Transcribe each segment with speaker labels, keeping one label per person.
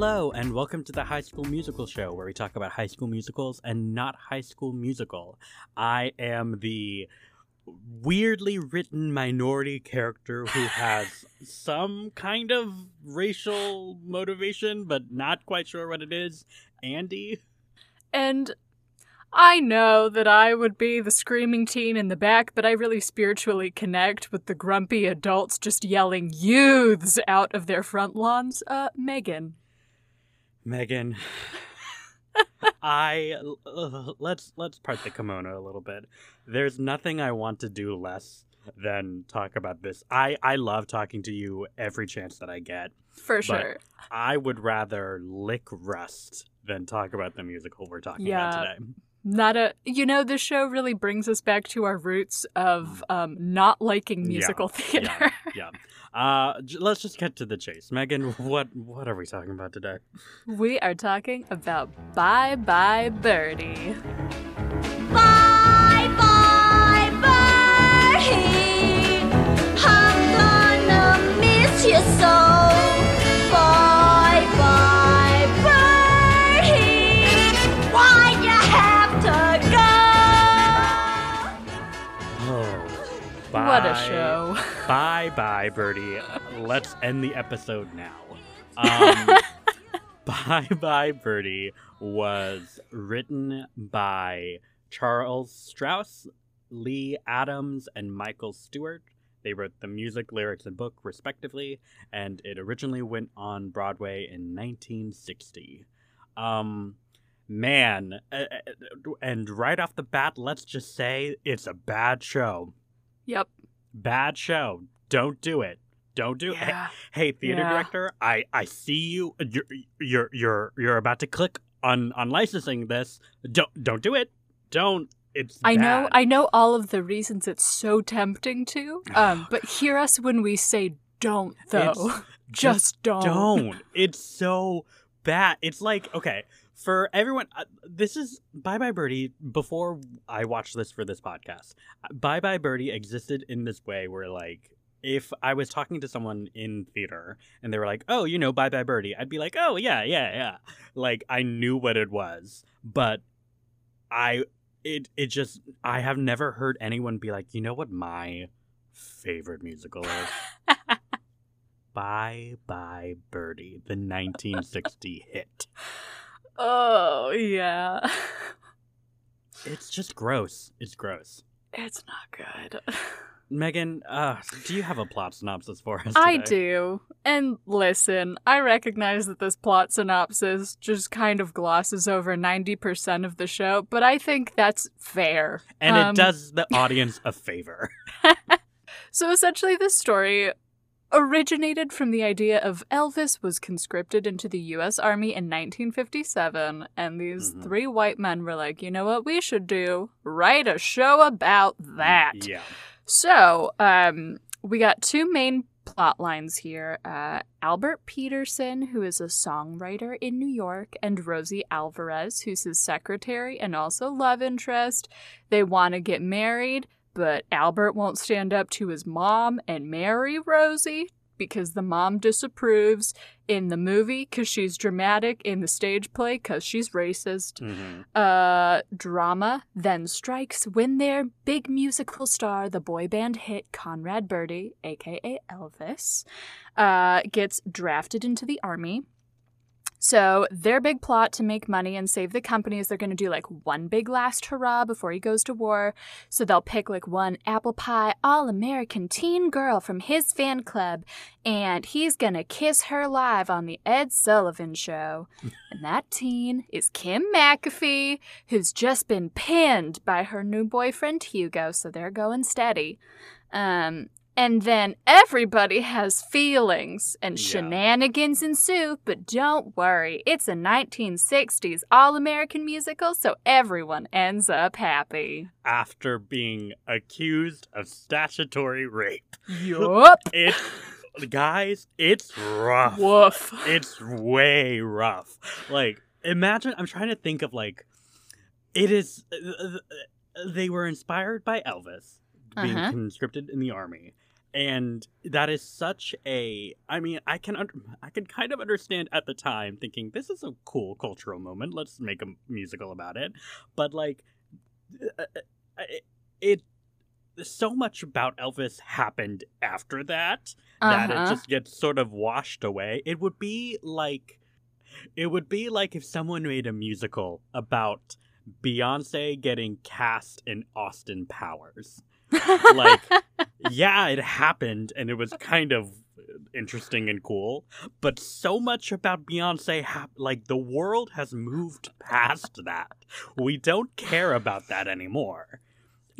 Speaker 1: Hello, and welcome to the High School Musical Show, where we talk about high school musicals and not High School Musical. I am the weirdly written minority character who has some kind of racial motivation, but not quite sure what it is. Andy.
Speaker 2: And I know that I would be the screaming teen in the back, but I really spiritually connect with the grumpy adults just yelling youths out of their front lawns. Uh, Megan.
Speaker 1: Megan. I uh, let's let's part the kimono a little bit. There's nothing I want to do less than talk about this. I I love talking to you every chance that I get.
Speaker 2: For sure.
Speaker 1: I would rather lick rust than talk about the musical we're talking
Speaker 2: Yeah.
Speaker 1: about today.
Speaker 2: Not a. You know, this show really brings us back to our roots of um, not liking
Speaker 1: Yeah,
Speaker 2: musical theater.
Speaker 1: Yeah. Uh, j- let's just get to the chase. Megan, what what are we talking about today?
Speaker 2: we are talking about Bye Bye Birdie.
Speaker 3: Bye bye birdie, I'm gonna miss you so.
Speaker 1: Oh,
Speaker 2: What a show.
Speaker 1: Bye bye, Birdie. Let's end the episode now. Um, bye bye, Birdie was written by Charles Strouse, Lee Adams, and Michael Stewart. They wrote the music, lyrics, and book, respectively, and it originally went on Broadway in 1960. Um, man, uh, uh, and right off the bat, let's just say it's a bad show
Speaker 2: Yep.
Speaker 1: bad show. Don't do it. Don't do it. Hey, hey, theater
Speaker 2: Yeah.
Speaker 1: director, I I see you. You're you're you're you're about to click on on licensing this. Don't don't do it. Don't. It's.
Speaker 2: I know. I know all of the reasons it's so tempting to. Um, but hear us when we say don't, though.
Speaker 1: It's-
Speaker 2: just, don't.
Speaker 1: don't. It's so bad. It's like okay for everyone. Uh, this is Bye Bye Birdie. Before I watched this for this podcast, Bye Bye Birdie existed in this way where like. If I was talking to someone in theater and they were like, "Oh, you know, Bye Bye Birdie," I'd be like, "Oh, yeah, yeah, yeah." Like I knew what it was, but I it it just I have never heard anyone be like, "You know what my favorite musical is?" Bye Bye Birdie, the 1960 hit.
Speaker 2: Oh, yeah.
Speaker 1: It's just gross. It's gross.
Speaker 2: It's not good.
Speaker 1: Megan, uh, do you have a plot synopsis for us?
Speaker 2: I do. And listen, I recognize that this plot synopsis just kind of glosses over 90% of the show, but I think that's fair.
Speaker 1: And
Speaker 2: Um,
Speaker 1: it does the audience a favor.
Speaker 2: So essentially, this story originated from the idea of Elvis was conscripted into the U.S. Army in 1957, and these
Speaker 1: Mhm.
Speaker 2: three white men were like, you know what we should do? Write a show about that.
Speaker 1: Yeah.
Speaker 2: So, um, we got two main plot lines here. Uh, Albert Peterson, who is a songwriter in New York, and Rosie Alvarez, who's his secretary and also love interest. They want to get married, but Albert won't stand up to his mom and marry Rosie because the mom disapproves in the movie because she's dramatic, in the stage play because she's racist.
Speaker 1: Hmm
Speaker 2: uh drama then strikes when their big musical star the boy band hit conrad birdie aka elvis uh gets drafted into the army so their big plot to make money and save the company is they're going to do like one big last hurrah before he goes to war. So they'll pick like one apple pie all-american teen girl from his fan club and he's going to kiss her live on the ed sullivan show. And that teen is Kim McAfee, who's just been pinned by her new boyfriend Hugo, so they're going steady. Um, and then everybody has feelings and
Speaker 1: Yeah.
Speaker 2: shenanigans ensue, but don't worry, it's a 1960s all American musical, so everyone ends up happy.
Speaker 1: After being accused of statutory rape.
Speaker 2: Yup.
Speaker 1: It, guys, it's rough.
Speaker 2: Woof.
Speaker 1: It's way rough. Like, imagine, I'm trying to think of like, it is, uh, uh, they were inspired by Elvis being
Speaker 2: Uh-huh.
Speaker 1: conscripted in the army. And that is such a i mean i can un- i can kind of understand at the time thinking this is a cool cultural moment. Let's make a musical about it. But like uh, uh, it, it so much about elvis happened after that that
Speaker 2: Uh-huh.
Speaker 1: it just gets sort of washed away. It would be like it would be like if someone made a musical about beyonce getting cast in austin powers like yeah, it happened and it was kind of interesting and cool, but so much about Beyonce like the world has moved past that. We don't care about that anymore.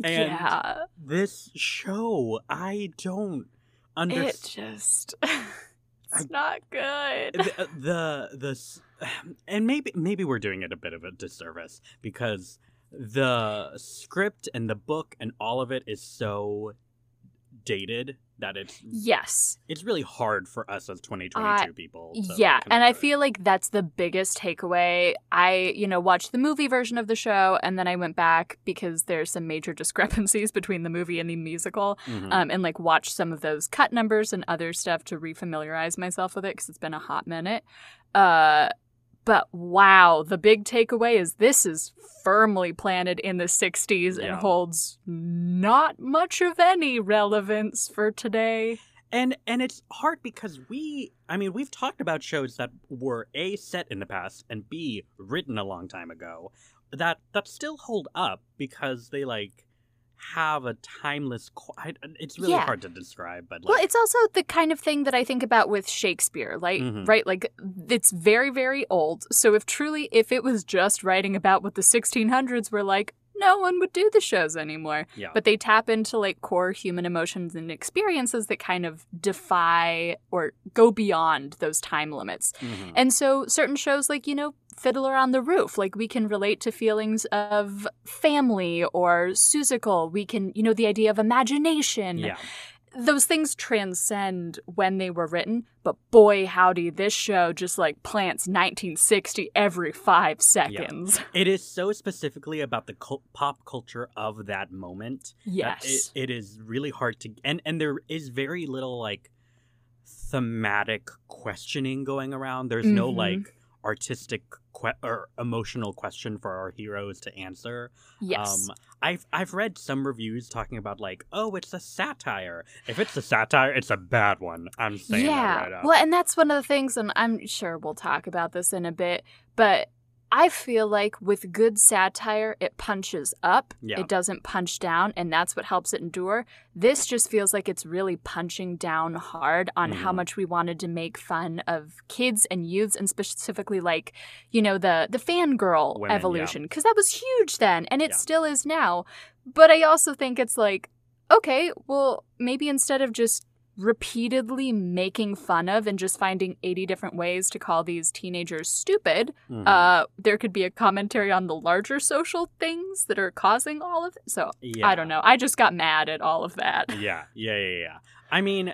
Speaker 1: And
Speaker 2: yeah,
Speaker 1: this show, I don't understand.
Speaker 2: it just it's not good.
Speaker 1: the, uh, the the and maybe maybe we're doing it a bit of a disservice because the script and the book and all of it is so dated that it's
Speaker 2: Yes.
Speaker 1: it's really hard for us as 2022
Speaker 2: Uh,
Speaker 1: people.
Speaker 2: Yeah, and I feel like that's the biggest takeaway. I, you know, watched the movie version of the show and then I went back because there's some major discrepancies between the movie and the musical.
Speaker 1: Mhm.
Speaker 2: Um, and like watched some of those cut numbers and other stuff to refamiliarize myself with it because it's been a hot minute. Uh, but wow, the big takeaway is this is firmly planted in the 60s
Speaker 1: Yeah.
Speaker 2: and holds not much of any relevance for today.
Speaker 1: and and it's hard because we I mean we've talked about shows that were a set in the past and b written a long time ago that that still hold up because they like have a timeless qu- I, it's really
Speaker 2: Yeah.
Speaker 1: hard to describe but like
Speaker 2: Well, it's also the kind of thing that I think about with Shakespeare, like
Speaker 1: Mhm.
Speaker 2: right, like it's very, very old. So if truly, if it was just writing about what the 1600s were like, no one would do the shows anymore.
Speaker 1: yeah
Speaker 2: But they tap into like core human emotions and experiences that kind of defy or go beyond those time limits.
Speaker 1: Mhm.
Speaker 2: And so certain shows like, you know, Fiddler on the Roof, like we can relate to feelings of family or Seussical. We can, you know, the idea of imagination
Speaker 1: yeah
Speaker 2: those things transcend when they were written, but boy, howdy, this show just like plants 1960 every five seconds.
Speaker 1: it is so specifically about the cul- pop culture of that moment that
Speaker 2: Yes.
Speaker 1: it, it is really hard to and and there is very little like thematic questioning going around there's no
Speaker 2: Mhm.
Speaker 1: like artistic que- or emotional question for our heroes to answer
Speaker 2: yes.
Speaker 1: um i've i've read some reviews talking about like oh it's a satire if it's a satire it's a bad one i'm saying
Speaker 2: yeah.
Speaker 1: that right up
Speaker 2: well, and that's one of the things, and I'm sure we'll talk about this in a bit, but I feel like with good satire, it punches up.
Speaker 1: Yeah.
Speaker 2: It doesn't punch down, and that's what helps it endure. This just feels like it's really punching down hard on how
Speaker 1: Mhm.
Speaker 2: much we wanted to make fun of kids and youths, and specifically like, you know, the the fangirl
Speaker 1: Women,
Speaker 2: evolution, because that was huge then, and it
Speaker 1: Yeah.
Speaker 2: still is now. But I also think it's like, okay, well, maybe instead of just repeatedly making fun of and just finding 80 different ways to call these teenagers stupid,
Speaker 1: Mhm.
Speaker 2: uh, there could be a commentary on the larger social things that are causing all of it. So
Speaker 1: yeah.
Speaker 2: I don't know. I just got mad at all of that.
Speaker 1: yeah yeah yeah yeah i mean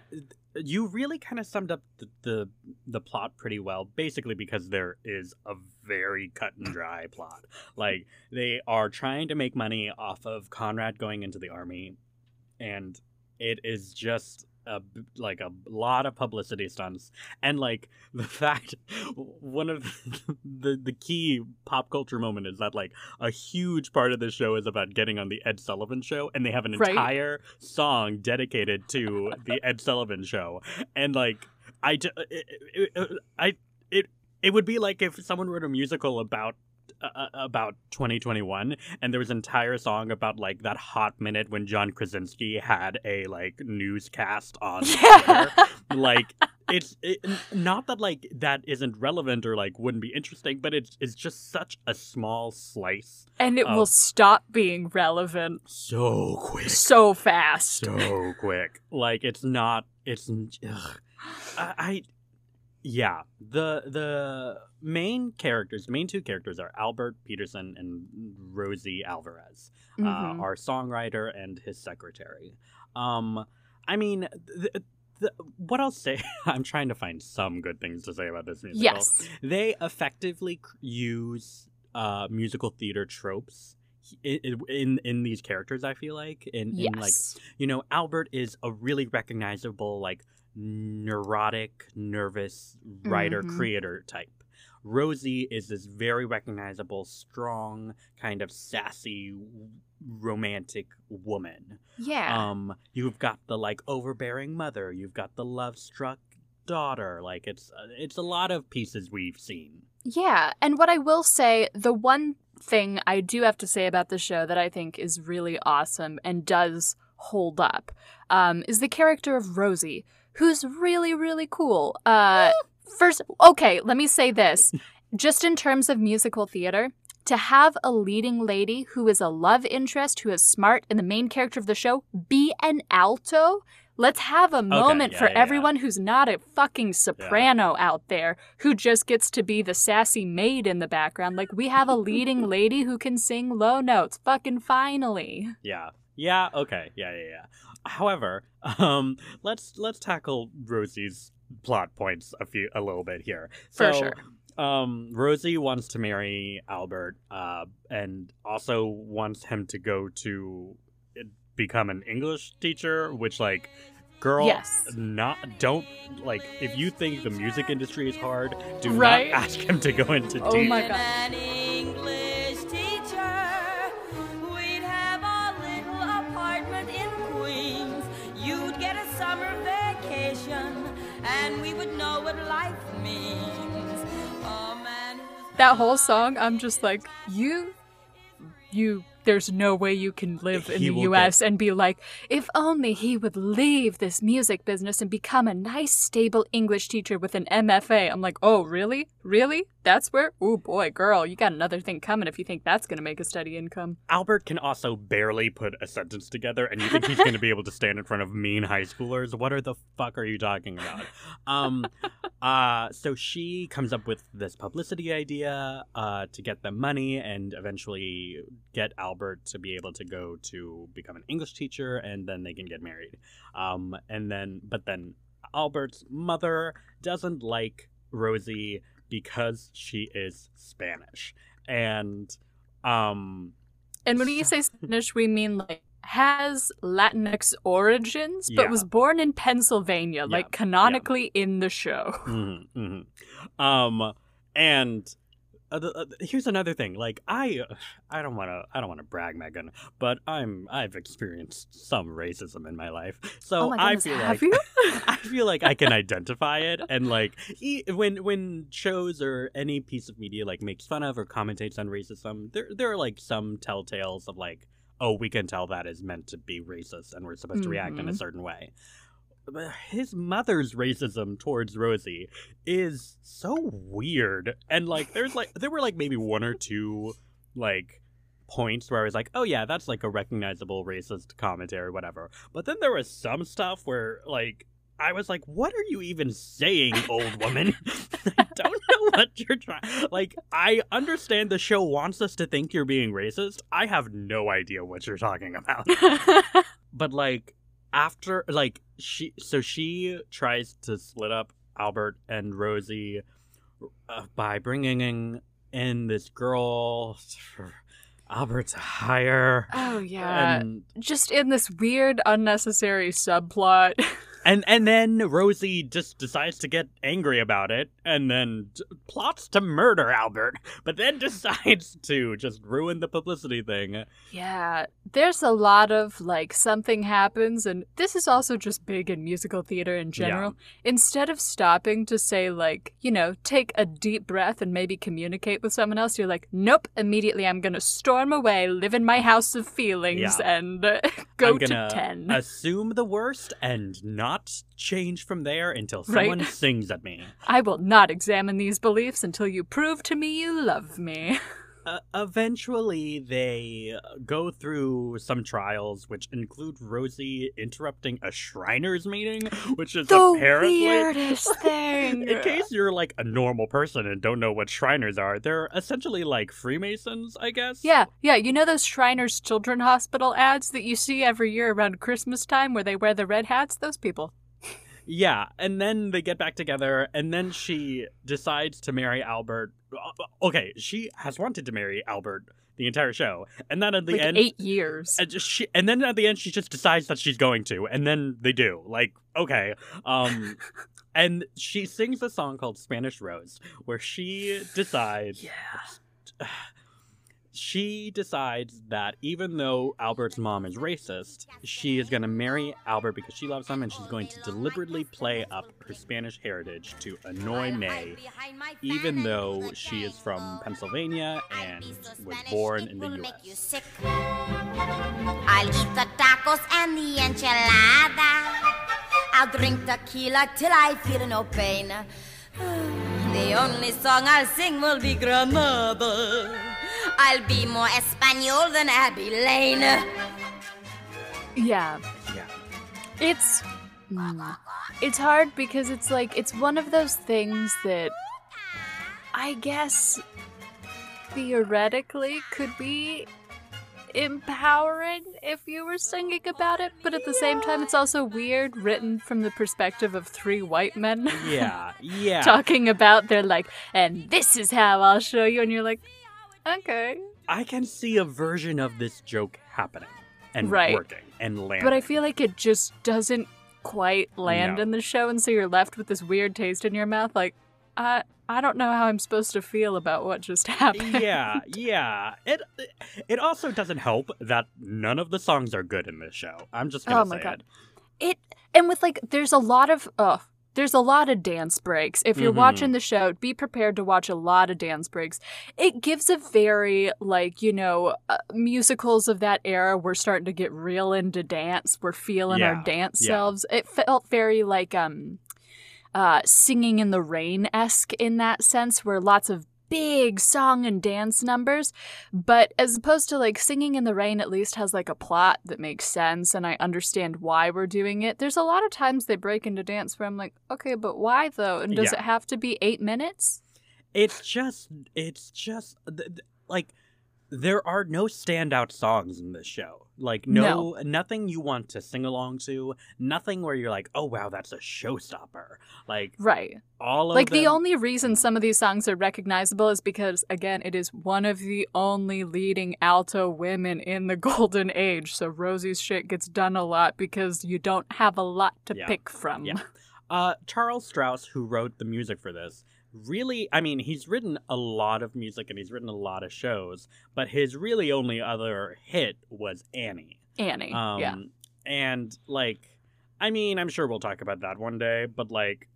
Speaker 1: you really kind of summed up the, the the plot pretty well basically because there is a very cut and dry plot like they are trying to make money off of conrad going into the army and it is just a, like a lot of publicity stunts and like the fact one of the the key pop culture moment is that like a huge part of the show is about getting on the Ed Sullivan show and they have an
Speaker 2: Right.
Speaker 1: entire song dedicated to the Ed Sullivan show and like I it, it, it, I it it would be like if someone wrote a musical about uh, about 2021 and there was an entire song about like that hot minute when John Krasinski had a like newscast on
Speaker 2: Yeah.
Speaker 1: Like it's it, not that like that isn't relevant or like wouldn't be interesting but it's it's just such a small slice
Speaker 2: and it
Speaker 1: Oh.
Speaker 2: will stop being relevant
Speaker 1: so quick
Speaker 2: so fast.
Speaker 1: so quick like it's not it's ugh. I, I yeah the the main characters the main two characters are albert peterson and rosie alvarez
Speaker 2: Mhm.
Speaker 1: uh, our songwriter and his secretary. Um, I mean, th- th- what I'll say, I'm trying to find some good things to say about this musical.
Speaker 2: yes.
Speaker 1: They effectively use uh, musical theater tropes i- i- in in these characters. I feel like in, in like you know Albert is a really recognizable like neurotic, nervous writer
Speaker 2: Mhm.
Speaker 1: creator type. Rosie is this very recognizable, strong, kind of sassy, romantic woman.
Speaker 2: yeah.
Speaker 1: Um, you've got the like overbearing mother. You've got the love struck daughter. Like it's uh, it's a lot of pieces we've seen.
Speaker 2: Yeah, and what I will say, the one thing I do have to say about the show that I think is really awesome and does hold up um, is the character of Rosie, who's really, really cool. Uh, first, okay, let me say this. Just in terms of musical theater, to have a leading lady who is a love interest, who is smart, and the main character of the show be an alto. Let's have a moment
Speaker 1: yeah,
Speaker 2: for
Speaker 1: yeah, yeah.
Speaker 2: everyone who's not a fucking soprano out there who just gets to be the sassy maid in the background. Like, we have a leading lady who can sing low notes. Fucking finally.
Speaker 1: Yeah. Yeah, okay. Yeah, yeah, yeah. However, um let's let's tackle Rosie's plot points a few a little bit here.
Speaker 2: For
Speaker 1: So,
Speaker 2: sure.
Speaker 1: Um Rosie wants to marry Albert uh and also wants him to go to uh, become an English teacher, which like girl
Speaker 2: Yes.
Speaker 1: not don't like if you think the music industry is hard, do
Speaker 2: Right?
Speaker 1: not ask him to go into
Speaker 2: Oh
Speaker 1: teach-
Speaker 2: my God. That whole song, I'm just like, you, you, there's no way you can live in
Speaker 1: He
Speaker 2: the US and be like, if only he would leave this music business and become a nice, stable English teacher with an MFA. I'm like, oh, really? Really? That's where? Oh boy, girl, you got another thing coming if you think that's going to make a steady income.
Speaker 1: Albert can also barely put a sentence together, and you think he's going to be able to stand in front of mean high schoolers? What are the fuck are you talking about? Um, uh, so she comes up with this publicity idea uh, to get them money and eventually get Albert to be able to go to become an English teacher, and then they can get married. Um, and then, but then Albert's mother doesn't like Rosie because she is Spanish, and um
Speaker 2: And when we say Spanish, we mean like has Latinx origins, but
Speaker 1: Yeah.
Speaker 2: was born in Pennsylvania,
Speaker 1: Yeah,
Speaker 2: like canonically in the show.
Speaker 1: mhm, mhm. um and uh, the, uh, here's another thing like i i don't want to i don't want to brag megan but i'm i've experienced some racism in my life so
Speaker 2: oh my
Speaker 1: i
Speaker 2: goodness,
Speaker 1: feel
Speaker 2: have
Speaker 1: like
Speaker 2: you?
Speaker 1: I feel like I can identify it, and like e- when when shows or any piece of media like makes fun of or commentates on racism, there there are like some telltales of like, oh, we can tell that is meant to be racist, and we're supposed to react in a
Speaker 2: Mhm.
Speaker 1: certain way. But his mother's racism towards Rosie is so weird, and like there's like there were like maybe one or two like points where I was like, oh yeah, that's like a recognizable racist commentary, whatever. But then there was some stuff where like I was like, what are you even saying, old woman? I don't know what you're trying. Like, I understand the show wants us to think you're being racist. I have no idea what you're talking about. but like after like she so she tries to split up Albert and Rosie uh, by bringing in this girl for Albert to hire
Speaker 2: oh yeah.
Speaker 1: and
Speaker 2: Just in this weird, unnecessary subplot.
Speaker 1: and and then Rosie just decides to get angry about it and then plots to murder Albert but then decides to just ruin the publicity thing
Speaker 2: Yeah, there's a lot of like something happens, and this is also just big in musical theater in general. Instead of stopping to say, like, you know, take a deep breath and maybe communicate with someone else, you're like, nope, immediately I'm gonna storm away, live in my house of feelings,
Speaker 1: Yeah.
Speaker 2: and uh, go to 10.
Speaker 1: assume the worst and not change from there until
Speaker 2: Right.
Speaker 1: someone sings at me.
Speaker 2: I will not examine these beliefs until you prove to me you love me.
Speaker 1: Uh, eventually, they go through some trials, which include Rosie interrupting a Shriners meeting, which is
Speaker 2: the
Speaker 1: apparently.
Speaker 2: weirdest thing.
Speaker 1: In case you're like a normal person and don't know what Shriners are, they're essentially like Freemasons, I guess.
Speaker 2: Yeah, yeah, you know those Shriners Children Hospital ads that you see every year around Christmas time where they wear the red hats? Those people.
Speaker 1: Yeah, and then they get back together, and then she decides to marry Albert. Okay, she has wanted to marry Albert the entire show, and then at the
Speaker 2: like
Speaker 1: end,
Speaker 2: eight years.
Speaker 1: and, she, and then at the end, she just decides that she's going to, and then they do. Like, okay, um, and she sings a song called Spanish Rose, where she decides
Speaker 2: yeah.
Speaker 1: she decides that even though Albert's mom is racist, she is going to marry Albert because she loves him and she's going to deliberately play up her Spanish heritage to annoy May, even though she is from Pennsylvania and was born in the US.
Speaker 3: I'll eat the tacos and the enchilada. I'll drink tequila till I feel no pain. The only song I'll sing will be Granada. I'll be more Espanol than Abbe Lane.
Speaker 2: Yeah.
Speaker 1: Yeah.
Speaker 2: It's mm, it's hard because it's like it's one of those things that I guess theoretically could be empowering if you were singing about it, but at the same time it's also weird written from the perspective of three white men
Speaker 1: Yeah, yeah.
Speaker 2: talking about their like and this is how I'll show you and you're like okay.
Speaker 1: I can see a version of this joke happening and
Speaker 2: Right.
Speaker 1: working and landing.
Speaker 2: But I feel like it just doesn't quite land
Speaker 1: No.
Speaker 2: in the show, and so you're left with this weird taste in your mouth. Like, I I don't know how I'm supposed to feel about what just happened.
Speaker 1: yeah, yeah. It it also doesn't help that none of the songs are good in this show. I'm just gonna
Speaker 2: Oh my
Speaker 1: say
Speaker 2: God.
Speaker 1: it.
Speaker 2: It and with like, there's a lot of uh there's a lot of dance breaks. If you're
Speaker 1: Mhm.
Speaker 2: watching the show, be prepared to watch a lot of dance breaks. It gives a very like you know uh, musicals of that era. We're starting to get real into dance. We're feeling our dance
Speaker 1: yeah.
Speaker 2: selves. It felt very like um uh singing in the rain esque in that sense, where lots of big song and dance numbers but as opposed to like singing in the rain at least has like a plot that makes sense and i understand why we're doing it there's a lot of times they break into dance where i'm like okay but why though and does
Speaker 1: Yeah.
Speaker 2: it have to be eight minutes
Speaker 1: It's just it's just like there are no standout songs in this show. Like no, nothing you want to sing along to, nothing where you're like, "Oh wow, that's a showstopper." Like
Speaker 2: right
Speaker 1: all of
Speaker 2: like the only reason some of these songs are recognizable is because again it is one of the only leading alto women in the golden age so rosie's shit gets done a lot because you don't have a lot to
Speaker 1: Yeah.
Speaker 2: pick from
Speaker 1: Yeah. Uh, Charles Strouse, who wrote the music for this, really, I mean, he's written a lot of music and he's written a lot of shows, but his really only other hit was Annie.
Speaker 2: annie
Speaker 1: Um,
Speaker 2: yeah
Speaker 1: And, like, I mean, I'm sure we'll talk about that one day, but, like,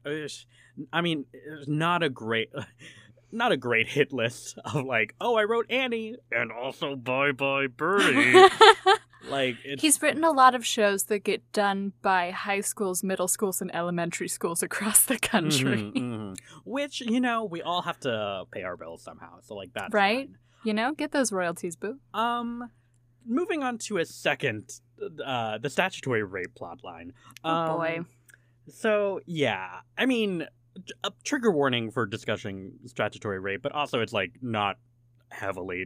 Speaker 1: I mean, it's not a great. Not a great hit list of like, oh, I wrote Annie and also Bye Bye Birdie. like, it's
Speaker 2: He's written a lot of shows that get done by high schools, middle schools, and elementary schools across the country.
Speaker 1: Mhm, mhm. Which, you know, we all have to pay our bills somehow. So like that's
Speaker 2: Right.
Speaker 1: fine.
Speaker 2: You know, get those royalties, boo.
Speaker 1: Um moving on to a second uh the statutory rape plot line.
Speaker 2: Oh, boy.
Speaker 1: Um, So yeah, I mean a trigger warning for discussing statutory rape, but also it's like not heavily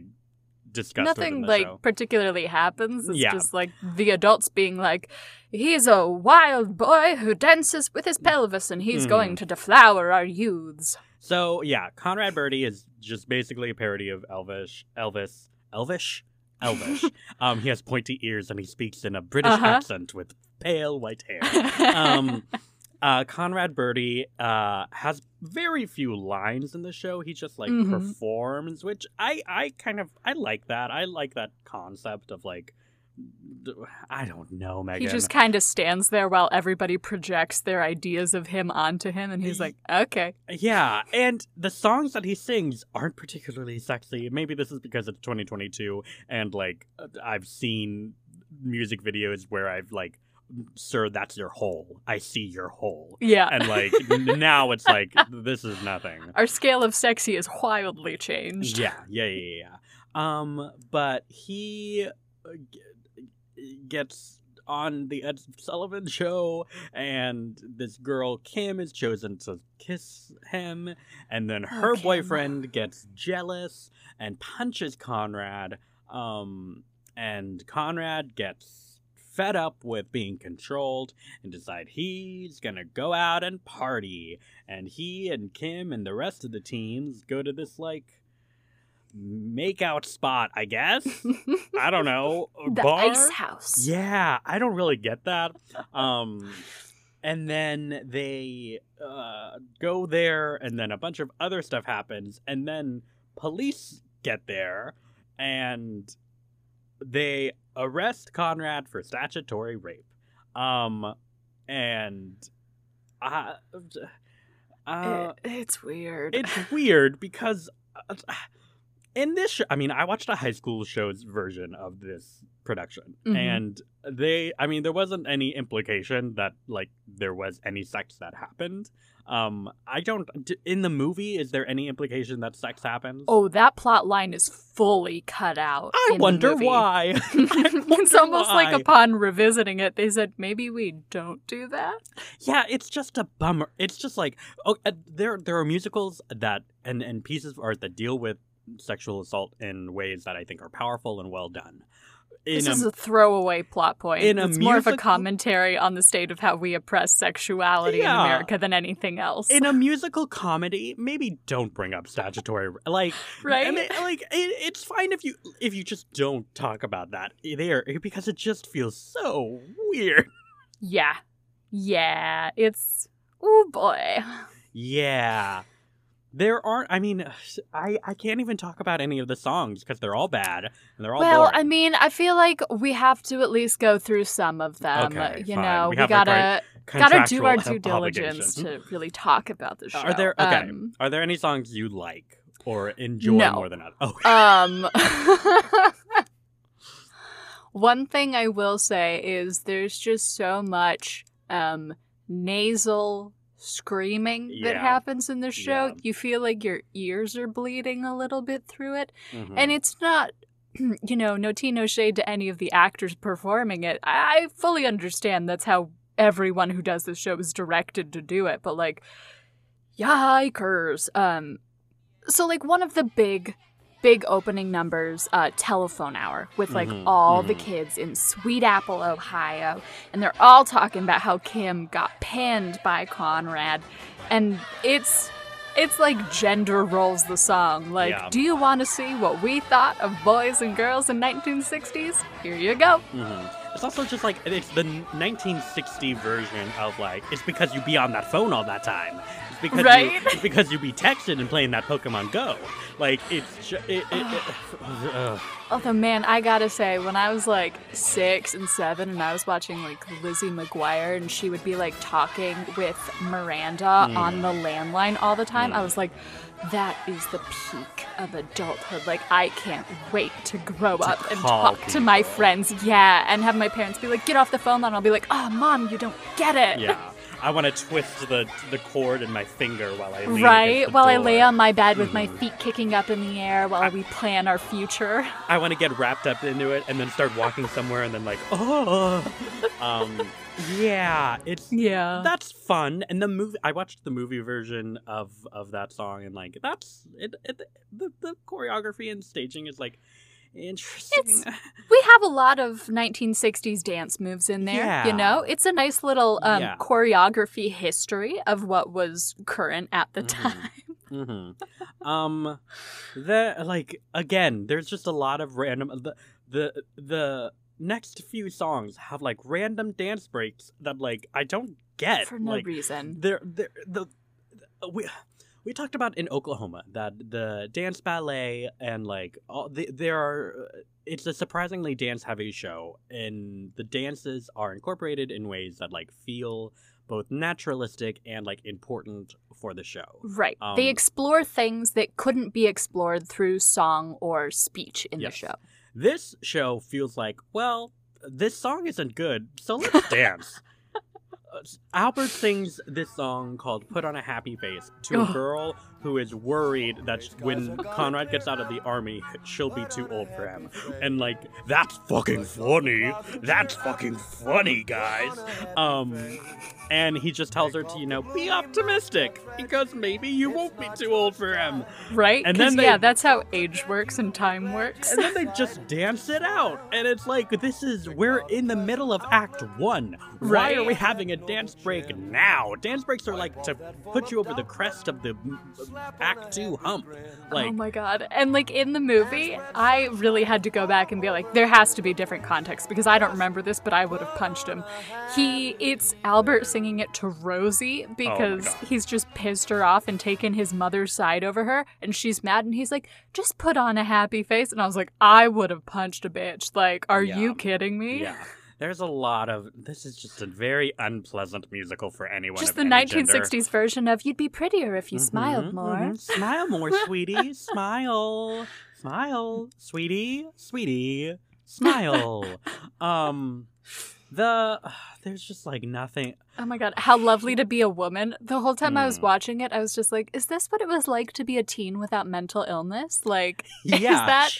Speaker 1: discussed
Speaker 2: Nothing like
Speaker 1: show.
Speaker 2: particularly happens. It's
Speaker 1: Yeah.
Speaker 2: just like the adults being like, he's a wild boy who dances with his pelvis and he's
Speaker 1: Mhm.
Speaker 2: going to deflower our youths.
Speaker 1: So yeah, Conrad Birdie is just basically a parody of Elvish, Elvis, Elvish, Elvish. um, he has pointy ears and he speaks in a British
Speaker 2: Uh-huh.
Speaker 1: accent with pale white hair. Um, uh, Conrad Birdie uh, has very few lines in the show. He just like
Speaker 2: Mhm.
Speaker 1: performs, which I I kind of I like that. I like that concept of like I don't know, Megan.
Speaker 2: he just kind of stands there while everybody projects their ideas of him onto him and he's like, okay.
Speaker 1: Yeah, and the songs that he sings aren't particularly sexy. Maybe this is because it's 2022 and like I've seen music videos where I've like sir that's your hole. I see your hole.
Speaker 2: Yeah.
Speaker 1: And like now it's like this is nothing.
Speaker 2: Our scale of sexy is wildly changed.
Speaker 1: Yeah, yeah, yeah, yeah. Um but he uh, gets on the Ed Sullivan show, and this girl Kim is chosen to kiss him, and then
Speaker 2: Oh,
Speaker 1: her
Speaker 2: Kim.
Speaker 1: boyfriend gets jealous and punches Conrad, um, and Conrad gets fed up with being controlled and decide he's gonna go out and party. And he and Kim and the rest of the teens go to this like makeout spot, I guess. I don't know.
Speaker 2: the
Speaker 1: bar?
Speaker 2: ice house.
Speaker 1: Yeah, I don't really get that. Um, and then they uh, go there, and then a bunch of other stuff happens, and then police get there, and they arrest Conrad for statutory rape. Um, and uh, uh,
Speaker 2: It- it's weird.
Speaker 1: it's weird because uh, in this show, I mean, I watched a high school show's version of this production,
Speaker 2: Mhm.
Speaker 1: and they, I mean, there wasn't any implication that like there was any sex that happened. Um, I don't. In the movie, is there any implication that sex happens?
Speaker 2: oh, that plot line is fully cut out.
Speaker 1: I
Speaker 2: in the
Speaker 1: wonder why. I
Speaker 2: it's
Speaker 1: wonder
Speaker 2: almost like upon revisiting it, they said maybe we don't do that.
Speaker 1: Yeah, it's just a bummer. It's just like oh, uh, there there are musicals that and and pieces of art that deal with sexual assault in ways that I think are powerful and well done.
Speaker 2: This
Speaker 1: a-
Speaker 2: is a throwaway plot point. it's more of a commentary on the state of how we oppress sexuality in America than anything else.
Speaker 1: in a musical comedy, maybe don't bring up statutory like
Speaker 2: right?
Speaker 1: I mean, like it, it's fine if you if you just don't talk about that there eh, because it just feels so weird.
Speaker 2: yeah. Yeah. It's oh boy.
Speaker 1: Yeah. There aren't. I mean, I I can't even talk about any of the songs because they're all bad and they're all
Speaker 2: Well,
Speaker 1: boring.
Speaker 2: I mean, I feel like we have to at least go through some of them.
Speaker 1: Okay,
Speaker 2: you
Speaker 1: fine.
Speaker 2: know,
Speaker 1: We
Speaker 2: we, gotta gotta do our due diligence to really talk about the show.
Speaker 1: Are there okay?
Speaker 2: Um,
Speaker 1: are there any songs you like or enjoy
Speaker 2: No.
Speaker 1: more than others? Oh,
Speaker 2: Um, one thing I will say is there's just so much um nasal screaming that
Speaker 1: Yeah.
Speaker 2: happens in the show.
Speaker 1: Yeah.
Speaker 2: You feel like your ears are bleeding a little bit through it,
Speaker 1: mhm.
Speaker 2: and it's not. You know, no tea, no shade to any of the actors performing it. I I fully understand that's how everyone who does this show is directed to do it, but like, yikers. Um, so like one of the big big opening numbers uh telephone hour with like
Speaker 1: Mhm,
Speaker 2: all the
Speaker 1: mhm.
Speaker 2: kids in sweet apple ohio and they're all talking about how kim got pinned by conrad and it's it's like gender roles the song like
Speaker 1: Yeah.
Speaker 2: do you want to see what we thought of boys and girls in 1960s here you go
Speaker 1: Mhm. It's also just like it's the 1960 version of like it's because you be on that phone all that time. It's because
Speaker 2: Right?
Speaker 1: you, it's because you be texting and playing that Pokemon Go. Like it's ju- it, it, it, ugh.
Speaker 2: Although, man, I gotta say, when I was like six and seven and I was watching like Lizzie McGuire and she would be like talking with Miranda
Speaker 1: Mm.
Speaker 2: on the landline all the time, I
Speaker 1: Mm.
Speaker 2: was like, that is the peak of adulthood. Like, I can't wait to grow
Speaker 1: To
Speaker 2: up and talk to my friends. Yeah, and have my parents be like, get off the phone line. I'll be like, oh, mom, you don't get it.
Speaker 1: yeah. I want to twist the the cord in my finger while I lean
Speaker 2: Right,
Speaker 1: against the
Speaker 2: while I lay on my bed with my
Speaker 1: Mhm.
Speaker 2: feet kicking up in the air while we plan our future.
Speaker 1: I want to get wrapped up into it and then start walking somewhere and then like oh um yeah it's
Speaker 2: Yeah.
Speaker 1: that's fun and the movie i watched the movie version of of that song and like that's it, it the, the choreography and staging is like interesting It's,
Speaker 2: We have a lot of 1960s dance moves in there,
Speaker 1: Yeah.
Speaker 2: you know? It's a nice little um,
Speaker 1: Yeah.
Speaker 2: choreography history of what was current at the
Speaker 1: Mhm.
Speaker 2: time.
Speaker 1: hmm um the like again there's just a lot of random the the the next few songs have like random dance breaks that like i don't get
Speaker 2: For no
Speaker 1: like
Speaker 2: reason.
Speaker 1: there there the, the we we talked about in Oklahoma that the dance ballet and like all the, there are it's a surprisingly dance heavy show and the dances are incorporated in ways that like feel both naturalistic and like important for the show.
Speaker 2: Right.
Speaker 1: Um,
Speaker 2: they explore things that couldn't be explored through song or speech in
Speaker 1: Yes.
Speaker 2: the show.
Speaker 1: This show feels like, well, this song isn't good, so let's dance. Albert sings this song called Put on a Happy Face to a girl who is worried that when Conrad gets out of the army, she'll be too old for him. And like, that's fucking funny. That's fucking funny, guys. Um, and he just tells her to, you know, be optimistic because maybe you won't be too old for him.
Speaker 2: Right?
Speaker 1: And
Speaker 2: 'Cause,
Speaker 1: then they-
Speaker 2: yeah, that's how age works and time works.
Speaker 1: And then they just dance it out. And it's like, this is, we're in the middle of Act One. Why
Speaker 2: Right.
Speaker 1: are we having a dance break now? Dance breaks are like to put you over the crest of the Act Two hump. Oh like,
Speaker 2: oh my god. And like in the movie, I really had to go back and be like, there has to be different context because I don't remember this, but I would have punched him. He it's Albert singing it to Rosie oh, because
Speaker 1: God.
Speaker 2: he's just pissed her off and taken his mother's side over her and she's mad and he's like, just put on a happy face. And I was like, I would have punched a bitch. Like, are
Speaker 1: Yeah.
Speaker 2: you kidding me?
Speaker 1: yeah. There's a lot of this is just a very unpleasant musical for anyone.
Speaker 2: Just the
Speaker 1: any gender.
Speaker 2: 1960s version of you'd be prettier if you smiled
Speaker 1: Mhm,
Speaker 2: more.
Speaker 1: mhm. Smile more, sweetie. Smile. Smile, sweetie. Sweetie. Smile. um the there's just like nothing
Speaker 2: Oh my god, how lovely to be a woman. The whole time I was
Speaker 1: Mm.
Speaker 2: watching it, I was just like, is this what it was like to be a teen without mental illness? Like,
Speaker 1: yeah.
Speaker 2: is that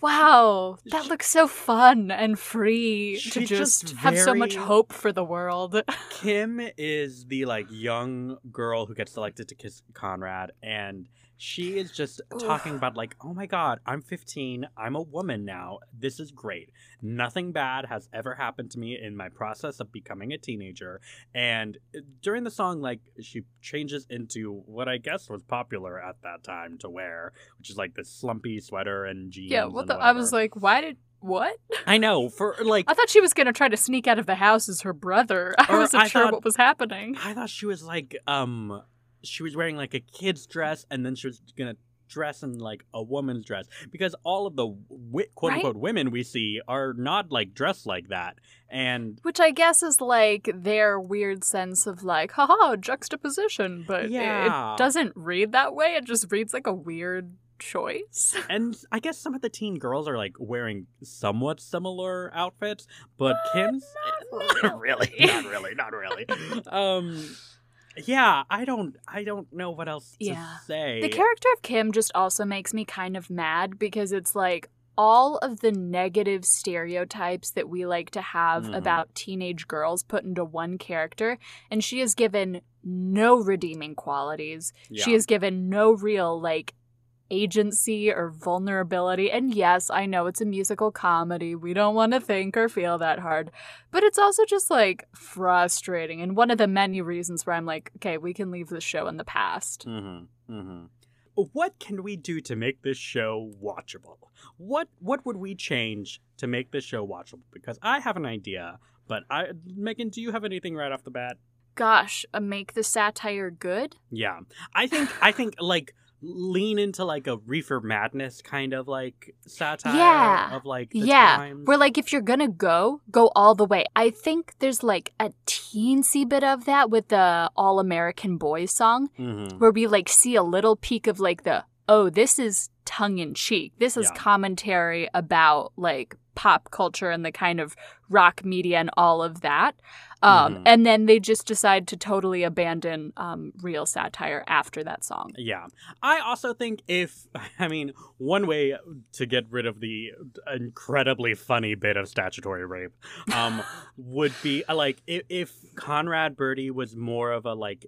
Speaker 2: wow, that
Speaker 1: Sh-
Speaker 2: looks so fun and free to just,
Speaker 1: just
Speaker 2: have so much hope for the world.
Speaker 1: Kim is the like young girl who gets selected to kiss Conrad and she is just talking about like, "Oh my god, I'm 15. I'm a woman now. This is great. Nothing bad has ever happened to me in my process of becoming a teenager." And uh, during the song like she changes into what I guess was popular at that time to wear, which is like this slumpy sweater and jeans.
Speaker 2: yeah, what the I was like, why did what?
Speaker 1: I know, for like
Speaker 2: I thought she was gonna try to sneak out of the house as her brother. I wasn't
Speaker 1: I
Speaker 2: sure
Speaker 1: thought-
Speaker 2: what was happening.
Speaker 1: I thought she was like um she was wearing like a kid's dress and then she was gonna dress in like a woman's dress because all of the wi- quote
Speaker 2: Right?
Speaker 1: unquote women we see are not like dressed like that and
Speaker 2: Which I guess is like their weird sense of like, haha, juxtaposition, but it-
Speaker 1: Yeah.
Speaker 2: it doesn't read that way. It just reads like a weird choice.
Speaker 1: and I guess some of the teen girls are like wearing somewhat similar outfits but Kim's
Speaker 2: not really.
Speaker 1: not really not really um yeah I don't I don't know what else to
Speaker 2: Yeah.
Speaker 1: say
Speaker 2: The character of Kim just also makes me kind of mad because it's like all of the negative stereotypes that we like to have
Speaker 1: Mhm.
Speaker 2: about teenage girls put into one character, and she is given no redeeming qualities. She is given no real, like, agency or vulnerability. And yes, I know it's a musical comedy. We don't want to think or feel that hard. But it's also just like frustrating. And one of the many reasons where I'm like, okay, we can leave this show in the past.
Speaker 1: Mm-hmm. Mm-hmm. What can we do to make this show watchable? What what would we change to make this show watchable? Because I have an idea, but I Megan, do you have anything right off the bat?
Speaker 2: Gosh, uh, make the satire good?
Speaker 1: Yeah. I think I think like lean into like a reefer madness kind of like satire
Speaker 2: Yeah.
Speaker 1: of like the
Speaker 2: yeah.
Speaker 1: times.
Speaker 2: We're like, if you're gonna go, go all the way. I think there's like a teensy bit of that with the All American Boys song.
Speaker 1: Mhm.
Speaker 2: where we like see a little peek of like the oh this is tongue in cheek this is
Speaker 1: Yeah.
Speaker 2: commentary about like pop culture and the kind of rock media and all of that um,
Speaker 1: Mhm.
Speaker 2: and then they just decide to totally abandon um, real satire after that song
Speaker 1: Yeah. I also think if, I mean, one way to get rid of the incredibly funny bit of statutory rape um, would be uh, like if, if Conrad Birdie was more of a like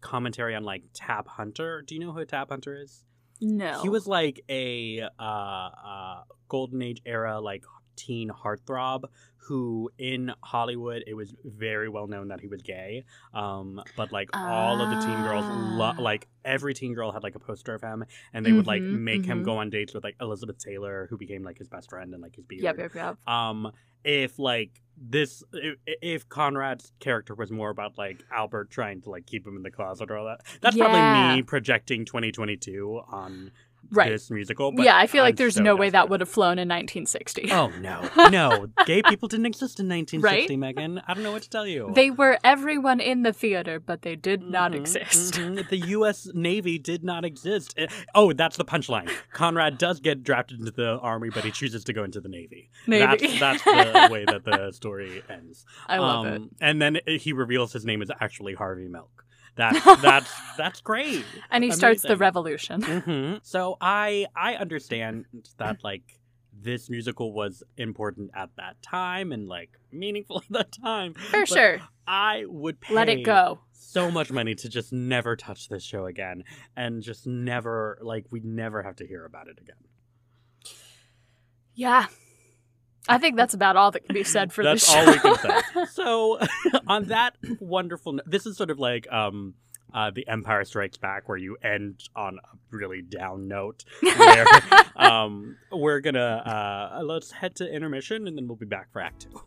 Speaker 1: commentary on like Tab Hunter. Do you know who Tab Hunter is?
Speaker 2: no
Speaker 1: He was like a uh, uh, golden age era like teen heartthrob who in Hollywood it was very well known that he was gay. Um, but like all of the teen girls, lo-
Speaker 2: Ah.
Speaker 1: like every teen girl had like a poster of him, and they would like
Speaker 2: Mhm,
Speaker 1: make him
Speaker 2: mhm.
Speaker 1: go on dates with like Elizabeth Taylor, who became like his best friend and like his beard.
Speaker 2: yep yep yep
Speaker 1: Um, if like this, if, if Conrad's character was more about like Albert trying to like keep him in the closet or all that, that's
Speaker 2: Yeah.
Speaker 1: probably me projecting 2022 on
Speaker 2: right
Speaker 1: this musical. But
Speaker 2: yeah i feel like
Speaker 1: I'm
Speaker 2: there's
Speaker 1: so
Speaker 2: no way that would have flown in 1960
Speaker 1: Oh no, no! Gay people didn't exist in 1960,
Speaker 2: Right?
Speaker 1: Megan. I don't know what to tell you.
Speaker 2: they were everyone in the theater but they did not
Speaker 1: Mhm,
Speaker 2: exist
Speaker 1: mhm. The U.S. Navy did not exist. Eh, Oh, that's the punchline. Conrad does get drafted into the army, but he chooses to go into the Navy.
Speaker 2: Navy.
Speaker 1: That's, that's the way that the story ends.
Speaker 2: i love it
Speaker 1: Um, And then he reveals his name is actually Harvey Milk. That's that's that's great.
Speaker 2: and he starts the
Speaker 1: Amazing.
Speaker 2: revolution.
Speaker 1: hmm So I I understand that like this musical was important at that time and like meaningful at that time.
Speaker 2: For sure.
Speaker 1: I would pay
Speaker 2: Let it go.
Speaker 1: so much money to just never touch this show again and just never like we never have to hear about it again.
Speaker 2: Yeah. I think that's about all that can be said for
Speaker 1: That's
Speaker 2: the show.
Speaker 1: all we can say. So on that wonderful no- this is sort of like um uh, the Empire Strikes Back, where you end on a really down note. Where um, we're gonna uh, let's head to intermission, and then we'll be back for Act Two.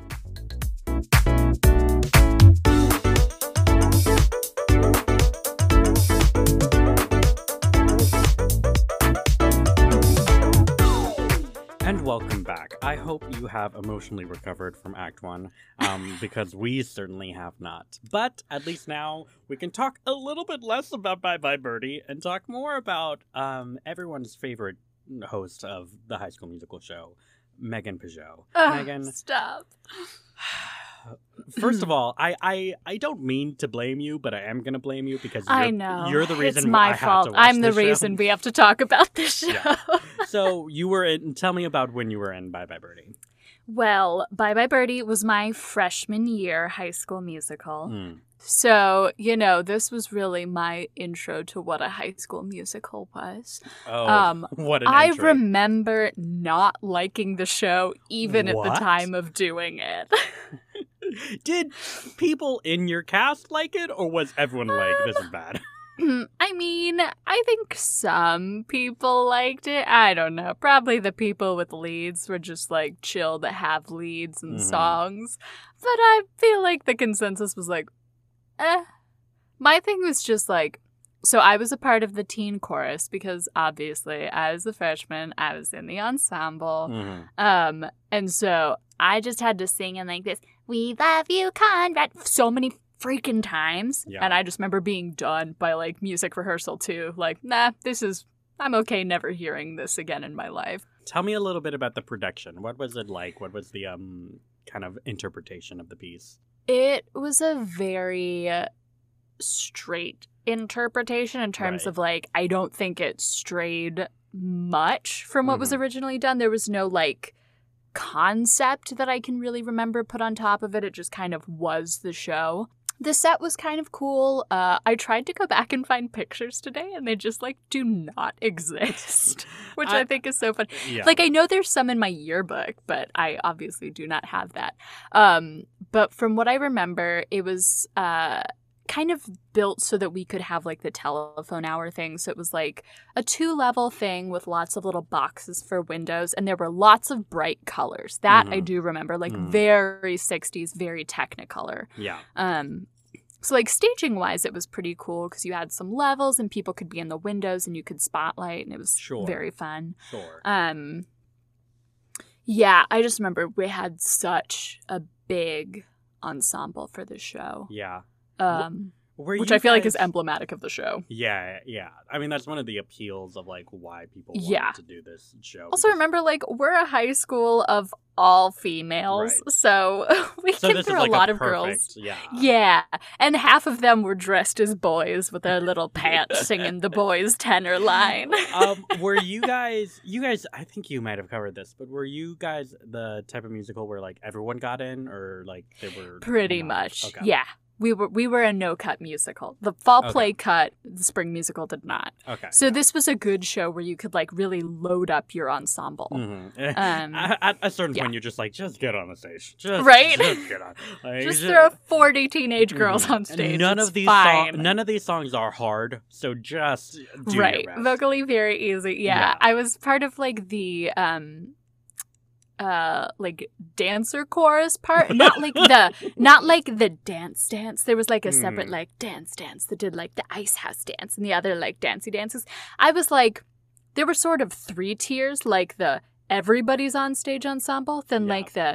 Speaker 1: And welcome back. I hope you have emotionally recovered from Act One, um, because we certainly have not. But at least now we can talk a little bit less about Bye Bye Birdie and talk more about um, everyone's favorite host of the High School Musical show, Megan Peugeot.
Speaker 2: Ugh,
Speaker 1: Megan,
Speaker 2: Stop.
Speaker 1: first of all, I, I I don't mean to blame you, but I am gonna blame you because you're,
Speaker 2: I know.
Speaker 1: you're the reason
Speaker 2: It's my
Speaker 1: I had to
Speaker 2: fault. I'm the
Speaker 1: this show.
Speaker 2: reason we have to talk about this show.
Speaker 1: Yeah. So you were in. Tell me about when you were in Bye Bye Birdie.
Speaker 2: Well, Bye Bye Birdie was my freshman year high school musical.
Speaker 1: Mm.
Speaker 2: So, you know, this was really my intro to what a high school musical was.
Speaker 1: Oh,
Speaker 2: Um,
Speaker 1: what an
Speaker 2: I
Speaker 1: entry.
Speaker 2: remember not liking the show even at the time of doing it.
Speaker 1: Did people in your cast like it, or was everyone like, "This is bad"?
Speaker 2: I mean, I think some people liked it. I don't know. Probably the people with leads were just like chill to have leads and
Speaker 1: Mhm.
Speaker 2: songs. But I feel like the consensus was like, eh. My thing was just like, so I was a part of the teen chorus because obviously I was a freshman, I was in the ensemble.
Speaker 1: Mhm.
Speaker 2: Um, and so I just had to sing in like this, We love you, Conrad, so many freaking times.
Speaker 1: Yeah.
Speaker 2: And I just remember being done by like music rehearsal too. Like, nah, this is, I'm okay never hearing this again in my life.
Speaker 1: Tell me a little bit about the production. What was it like? What was the um kind of interpretation of the piece?
Speaker 2: It was a very uh, straight interpretation in terms
Speaker 1: Right.
Speaker 2: of like, I don't think it strayed much from what was
Speaker 1: Mhm.
Speaker 2: originally done. There was no like concept that I can really remember put on top of it. It just kind of was the show. The set was kind of cool. Uh, I tried to go back and find pictures today, and they just like do not exist, which I,
Speaker 1: I-
Speaker 2: think is so fun.
Speaker 1: Yeah.
Speaker 2: Like I know there's some in my yearbook, but I obviously do not have that. Um, but from what I remember, it was uh kind of built so that we could have like the telephone hour thing. So it was like a two level thing with lots of little boxes for windows, and there were lots of bright colors. That I
Speaker 1: Mhm.
Speaker 2: do remember, like
Speaker 1: Mhm.
Speaker 2: very 60s, very technicolor.
Speaker 1: yeah.
Speaker 2: Um, so like staging wise, it was pretty cool because you had some levels and people could be in the windows and you could spotlight, and it was
Speaker 1: Sure.
Speaker 2: very fun.
Speaker 1: Sure.
Speaker 2: Um, yeah, I just remember we had such a big ensemble for the show,
Speaker 1: yeah.
Speaker 2: Um,
Speaker 1: Were
Speaker 2: which I feel like is emblematic of the show.
Speaker 1: Yeah, yeah. I mean, that's one of the appeals of like why people
Speaker 2: Yeah.
Speaker 1: to do this show.
Speaker 2: Also,
Speaker 1: because-
Speaker 2: remember, like we're a high school of all females,
Speaker 1: Right.
Speaker 2: so we
Speaker 1: so
Speaker 2: can throw
Speaker 1: like
Speaker 2: a lot
Speaker 1: a
Speaker 2: of girls.
Speaker 1: Yeah.
Speaker 2: Yeah, and half of them were dressed as boys with their little pants singing the boys' tenor line.
Speaker 1: um, were you guys? You guys? I think you might have covered this, but were you guys the type of musical where like everyone got in, or like they were
Speaker 2: Pretty much,
Speaker 1: Okay.
Speaker 2: yeah. We were we were a no cut musical. The fall
Speaker 1: Okay.
Speaker 2: play cut, the spring musical did not.
Speaker 1: Okay.
Speaker 2: So this was a good show where you could like really load up your ensemble.
Speaker 1: Mhm.
Speaker 2: Um,
Speaker 1: at, a certain
Speaker 2: yeah.
Speaker 1: point, you're just like, just get on the stage, just
Speaker 2: Right?
Speaker 1: Just get on. Like,
Speaker 2: Just
Speaker 1: ju-
Speaker 2: throw forty teenage girls
Speaker 1: Mhm.
Speaker 2: on stage.
Speaker 1: None
Speaker 2: it's
Speaker 1: of these song, none of these songs are hard, so just
Speaker 2: right, vocally very easy. Yeah.
Speaker 1: Yeah.
Speaker 2: I was part of like the um uh like dancer chorus part not like the not like the dance dance there was like a separate
Speaker 1: Hmm.
Speaker 2: like dance dance that did like the ice house dance and the other like dancey dances i was like there were sort of three tiers like the everybody's on stage ensemble then
Speaker 1: Yeah.
Speaker 2: like the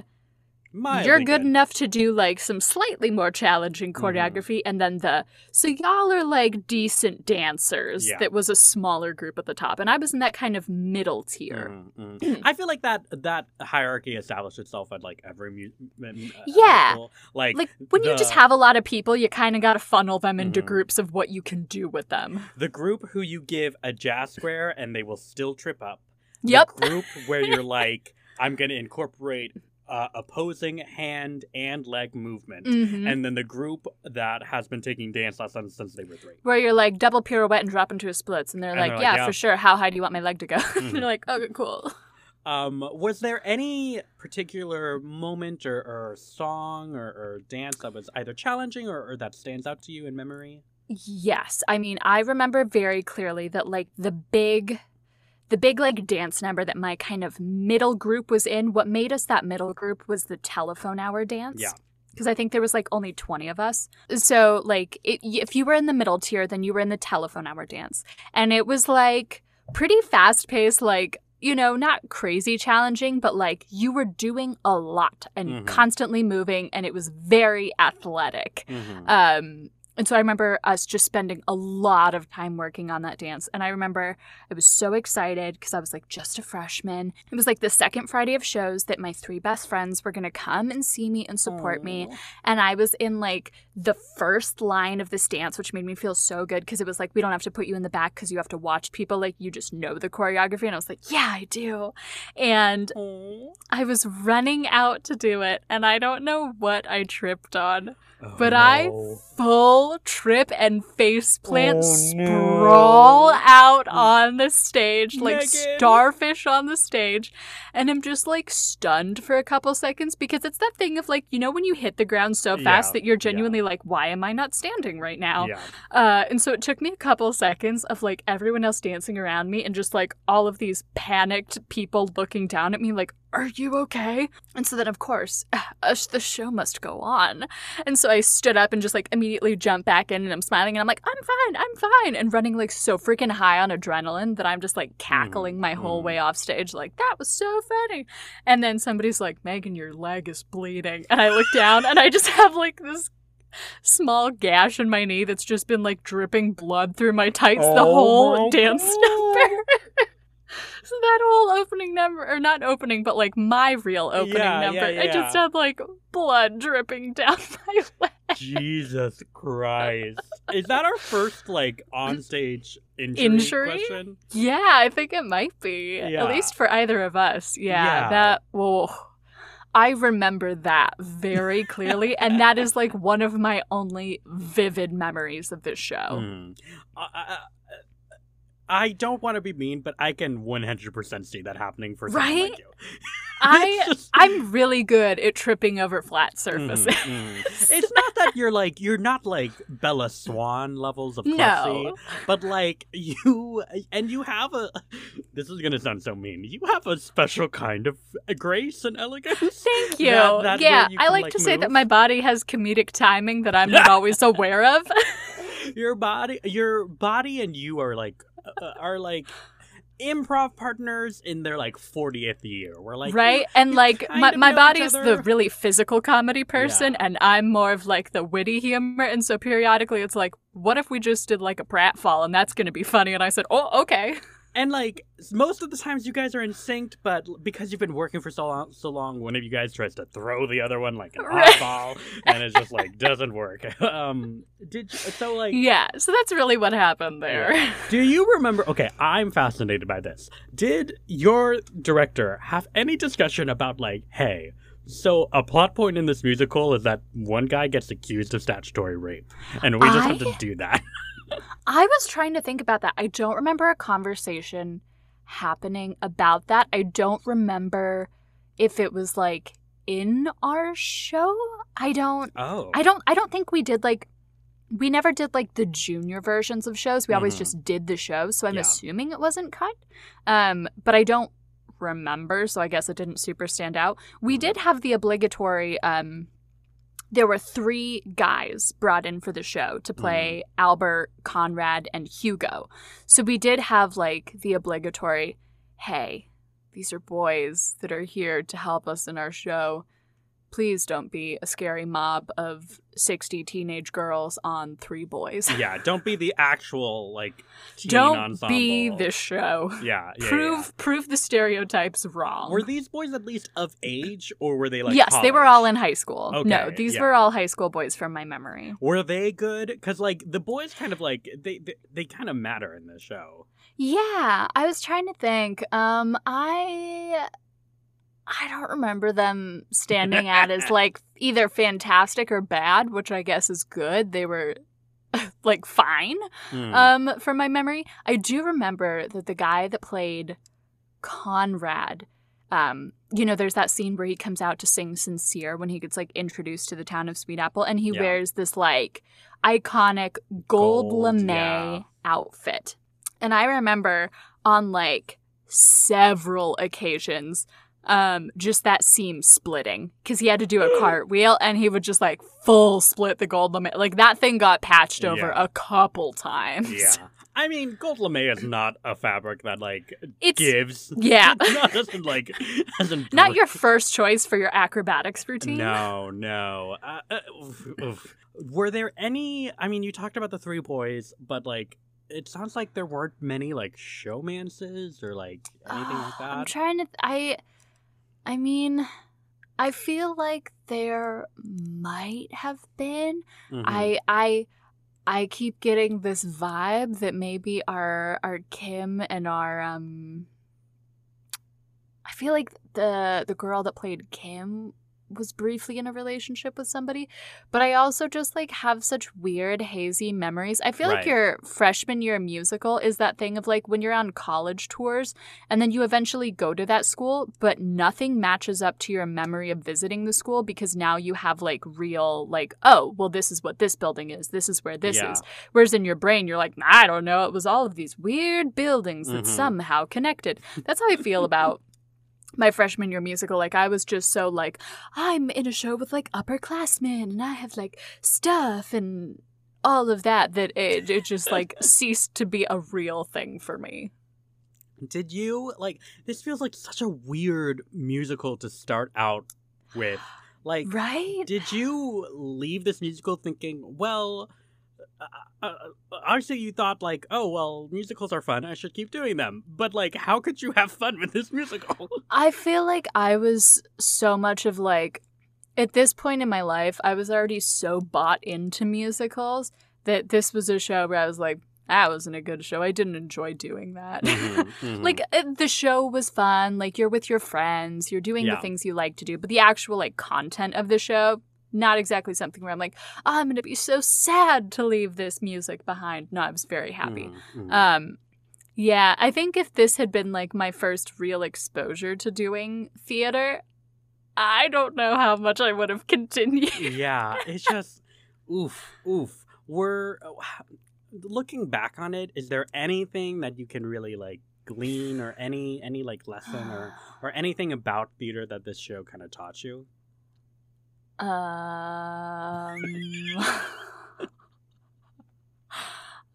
Speaker 1: Mildly
Speaker 2: you're good, enough to do like some slightly more challenging
Speaker 1: Mm-hmm.
Speaker 2: choreography and then the so y'all are like decent dancers
Speaker 1: Yeah.
Speaker 2: that was a smaller group at the top and i was in that kind of middle tier
Speaker 1: Mhm, mhm. I feel like that that hierarchy established itself at like every mu- uh,
Speaker 2: Yeah.
Speaker 1: like
Speaker 2: like when you just have a lot of people you kind of got to funnel them into
Speaker 1: Mhm.
Speaker 2: groups of what you can do with them
Speaker 1: the group who you give a jazz square and they will still trip up. The
Speaker 2: yep
Speaker 1: group where you're like, I'm going to incorporate uh, opposing hand and leg movement.
Speaker 2: Mhm.
Speaker 1: And then the group that has been taking dance lessons since they were three.
Speaker 2: where you're like double pirouette and drop into a splits and they're
Speaker 1: And
Speaker 2: like,
Speaker 1: they're like,
Speaker 2: yeah,
Speaker 1: yeah.
Speaker 2: for sure how high do you want my leg to go
Speaker 1: Mhm.
Speaker 2: and you're like okay cool
Speaker 1: Um, was there any particular moment or, or song or, or dance that was either challenging or, or that stands out to you in memory?
Speaker 2: Yes. I mean, I remember very clearly that like the big the big like dance number that my kind of middle group was in, what made us that middle group was the telephone hour dance.
Speaker 1: Yeah.
Speaker 2: Because I think there was like only 20 of us. So, like, it, if you were in the middle tier, then you were in the telephone hour dance. And it was like pretty fast paced, like, you know, not crazy challenging, but like you were doing a lot and
Speaker 1: Mhm.
Speaker 2: constantly moving, and it was very athletic.
Speaker 1: Mm-hmm.
Speaker 2: Um, and so I remember us just spending a lot of time working on that dance. And I remember I was so excited because I was like just a freshman. It was like the second Friday of shows that my three best friends were going to come and see me and support me. And I was in like the first line of this dance, which made me feel so good because it was like, we don't have to put you in the back because you have to watch people. Like, you just know the choreography. And I was like, yeah, I do. And I was running out to do it. And I don't know what I tripped on. Oh, but I full trip and face plant
Speaker 1: Oh,
Speaker 2: sprawl
Speaker 1: no.
Speaker 2: out on the stage, like
Speaker 1: Megan.
Speaker 2: starfish on the stage. And I'm just like stunned for a couple seconds because it's that thing of like, you know, when you hit the ground so fast
Speaker 1: Yeah,
Speaker 2: that you're
Speaker 1: yeah.
Speaker 2: genuinely like, why am I not standing right now?
Speaker 1: Yeah.
Speaker 2: Uh, and so it took me a couple seconds of like everyone else dancing around me and just like all of these panicked people looking down at me, like, are you okay? And so then, of course, uh, the show must go on. And so I stood up and just like immediately jumped back in and I'm smiling and I'm like, I'm fine, I'm fine. And running like so freaking high on adrenaline that I'm just like cackling my whole
Speaker 1: mhm.
Speaker 2: way off stage, like, that was so funny. And then somebody's like, Megan, your leg is bleeding. And I look down and I just have like this small gash in my knee that's just been like dripping blood through my tights the
Speaker 1: Oh
Speaker 2: whole dance number. so that whole opening number, or not opening, but like my real opening
Speaker 1: Yeah,
Speaker 2: number,
Speaker 1: yeah,
Speaker 2: I just
Speaker 1: yeah.
Speaker 2: had like blood dripping down my leg.
Speaker 1: Jesus Christ. Is that our first like onstage injury,
Speaker 2: Injury?
Speaker 1: question?
Speaker 2: Yeah, I think it might be.
Speaker 1: Yeah.
Speaker 2: At least for either of us. Yeah,
Speaker 1: Yeah.
Speaker 2: that. Whoa. I remember that very clearly, and that is like one of my only vivid memories of this show.
Speaker 1: Hmm. I, I, don't want to be mean, but I can 100% see that happening for someone
Speaker 2: Right?
Speaker 1: like you.
Speaker 2: I
Speaker 1: just...
Speaker 2: I'm really good at tripping over flat
Speaker 1: Mhm,
Speaker 2: surfaces.
Speaker 1: mhm. It's not that you're like you're not like Bella Swan levels of classy,
Speaker 2: no.
Speaker 1: but like you and you have a. This is gonna sound so mean. You have a special kind of grace and elegance.
Speaker 2: Thank you.
Speaker 1: That- that
Speaker 2: yeah,
Speaker 1: you
Speaker 2: I like,
Speaker 1: like,
Speaker 2: to say that my body has comedic timing that I'm not always aware of.
Speaker 1: your body, your body, and you are like Uh, are like improv partners in their like 40th year. We're like
Speaker 2: right? And
Speaker 1: you
Speaker 2: like my, my is the really physical comedy person
Speaker 1: Yeah.
Speaker 2: and I'm more of like the witty humor and so periodically it's like what if we just did like a pratfall and that's going to be funny and I said, "Oh, okay."
Speaker 1: And like most of the times, you guys are in sync, but because you've been working for so long, so long, one of you guys tries to throw the other one like an
Speaker 2: Right.
Speaker 1: oddball, and it just like doesn't work. um, did you, so like?
Speaker 2: Yeah, so that's really what happened there.
Speaker 1: Do you remember? Okay, I'm fascinated by this. Did your director have any discussion about like, hey? So a plot point in this musical is that one guy gets accused of statutory rape, and we just have to do that.
Speaker 2: I was trying to think about that. I don't remember a conversation happening about that. I don't remember if it was like in our show. I don't
Speaker 1: Oh,
Speaker 2: I don't I don't think we did like we never did like the junior versions of shows. We always
Speaker 1: Mhm.
Speaker 2: just did the show, so I'm
Speaker 1: Yeah.
Speaker 2: assuming it wasn't cut. Um but I don't remember, so I guess it didn't super stand out. We
Speaker 1: Mhm.
Speaker 2: did have the obligatory um there were three guys brought in for the show to mm-hmm. play Albert, Conrad, and Hugo. So we did have like the obligatory, hey, these are boys that are here to help us in our show. Please don't be a scary mob of 60 teenage girls on three boys.
Speaker 1: yeah, don't be the actual like teen
Speaker 2: don't
Speaker 1: ensemble.
Speaker 2: be this show.
Speaker 1: Yeah, yeah,
Speaker 2: prove
Speaker 1: yeah.
Speaker 2: prove the stereotypes wrong.
Speaker 1: Were these boys at least of age, or were they like?
Speaker 2: yes, they were all in high school.
Speaker 1: Okay,
Speaker 2: no, these
Speaker 1: yeah.
Speaker 2: were all high school boys from my memory.
Speaker 1: Were they good? Because like the boys, kind of like they they, they kind of matter in this show.
Speaker 2: Yeah, I was trying to think. Um, I I don't remember them standing out as like either fantastic or bad, which I guess is good. They were like fine.
Speaker 1: Hmm.
Speaker 2: Um, from my memory, I do remember that the guy that played Conrad. Um, you know, there's that scene where he comes out to sing "Sincere" when he gets like introduced to the town of Sweet Apple, and he
Speaker 1: Yeah.
Speaker 2: wears this like iconic gold,
Speaker 1: Gold,
Speaker 2: lame
Speaker 1: yeah.
Speaker 2: outfit. And I remember on like several occasions, um, just that seam splitting because he had to do a cartwheel and he would just like full split the gold lame. Like that thing got patched over
Speaker 1: Yeah.
Speaker 2: a couple times.
Speaker 1: yeah, I mean, gold lame is not a fabric that like
Speaker 2: It's
Speaker 1: gives.
Speaker 2: yeah.
Speaker 1: doesn't like doesn't.
Speaker 2: not your first choice for your acrobatics routine.
Speaker 1: No, no. Uh, uh, oof, oof. Were there any? I mean, you talked about the three boys, but like, it sounds like there weren't many like showmances or like anything like that.
Speaker 2: I'm trying to. I. I mean, I feel like there might have been.
Speaker 1: Mhm.
Speaker 2: I. I. I keep getting this vibe that maybe our our Kim and our um. I feel like the the girl that played Kim was briefly in a relationship with somebody, but I also just like have such weird hazy memories. I feel like your freshman year musical is that thing of like when you're on college tours and then you eventually go to that school, but nothing matches up to your memory of visiting the school because now you have like real like oh, well this is what this building is. This is where this
Speaker 1: Yeah.
Speaker 2: is. Whereas in your brain you're like, I don't know, it was all of these weird buildings that
Speaker 1: Mhm.
Speaker 2: somehow connected. That's how I feel about my freshman year musical like i was just so like i'm in a show with like upperclassmen and i have like stuff and all of that that it, it just like ceased to be a real thing for me
Speaker 1: Did you like? This feels like such a weird musical to start out with. Like,
Speaker 2: right
Speaker 1: did you leave this musical thinking, well? Uh, uh, obviously, you thought like, oh well, musicals are fun. I should keep doing them. But like, how could you have fun with this musical?
Speaker 2: i feel like i was so much of like at this point in my life i was already so bought into musicals that this was a show where i was like that wasn't a good show i didn't enjoy doing that
Speaker 1: Mhm, mhm.
Speaker 2: like uh, the show was fun like you're with your friends you're doing
Speaker 1: Yeah.
Speaker 2: the things you like to do but the actual like content of the show not exactly something where i'm like oh, i'm gonna be so sad to leave this music behind no i was very happy
Speaker 1: Mhm, mhm.
Speaker 2: um yeah i think if this had been like my first real exposure to doing theater i don't know how much i would have continued
Speaker 1: yeah, it's just oof, oof. We're looking back on it. Is there anything that you can really like glean, or any any like lesson, or or anything about theater that this show kind of taught you?
Speaker 2: Um,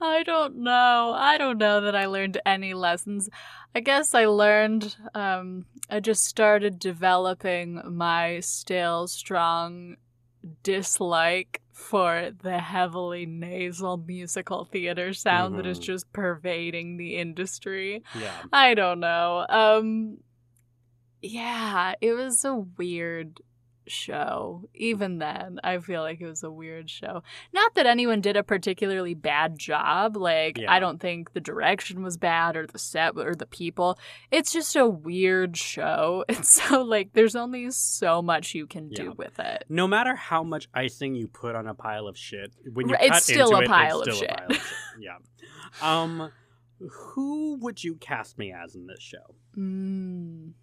Speaker 2: I don't know. I don't know that I learned any lessons. I guess I learned, um, I just started developing my still strong dislike for the heavily nasal musical theater sound that is
Speaker 1: Mhm.
Speaker 2: just pervading the industry.
Speaker 1: Yeah,
Speaker 2: I don't know. Um yeah, it was a weird show. Even then, I feel like it was a weird show. Not that anyone did a particularly bad job. Like
Speaker 1: Yeah.
Speaker 2: I don't think the direction was bad or the set or the people. It's just a weird show. And so like there's only so much you can do
Speaker 1: Yeah.
Speaker 2: with it.
Speaker 1: no matter how much icing you put on a pile of shit, when you
Speaker 2: it's
Speaker 1: cut
Speaker 2: still
Speaker 1: into
Speaker 2: a
Speaker 1: it,
Speaker 2: pile
Speaker 1: it's
Speaker 2: of
Speaker 1: still
Speaker 2: shit.
Speaker 1: a pile of shit. Yeah. Um, who would you cast me as in this show?
Speaker 2: Mm.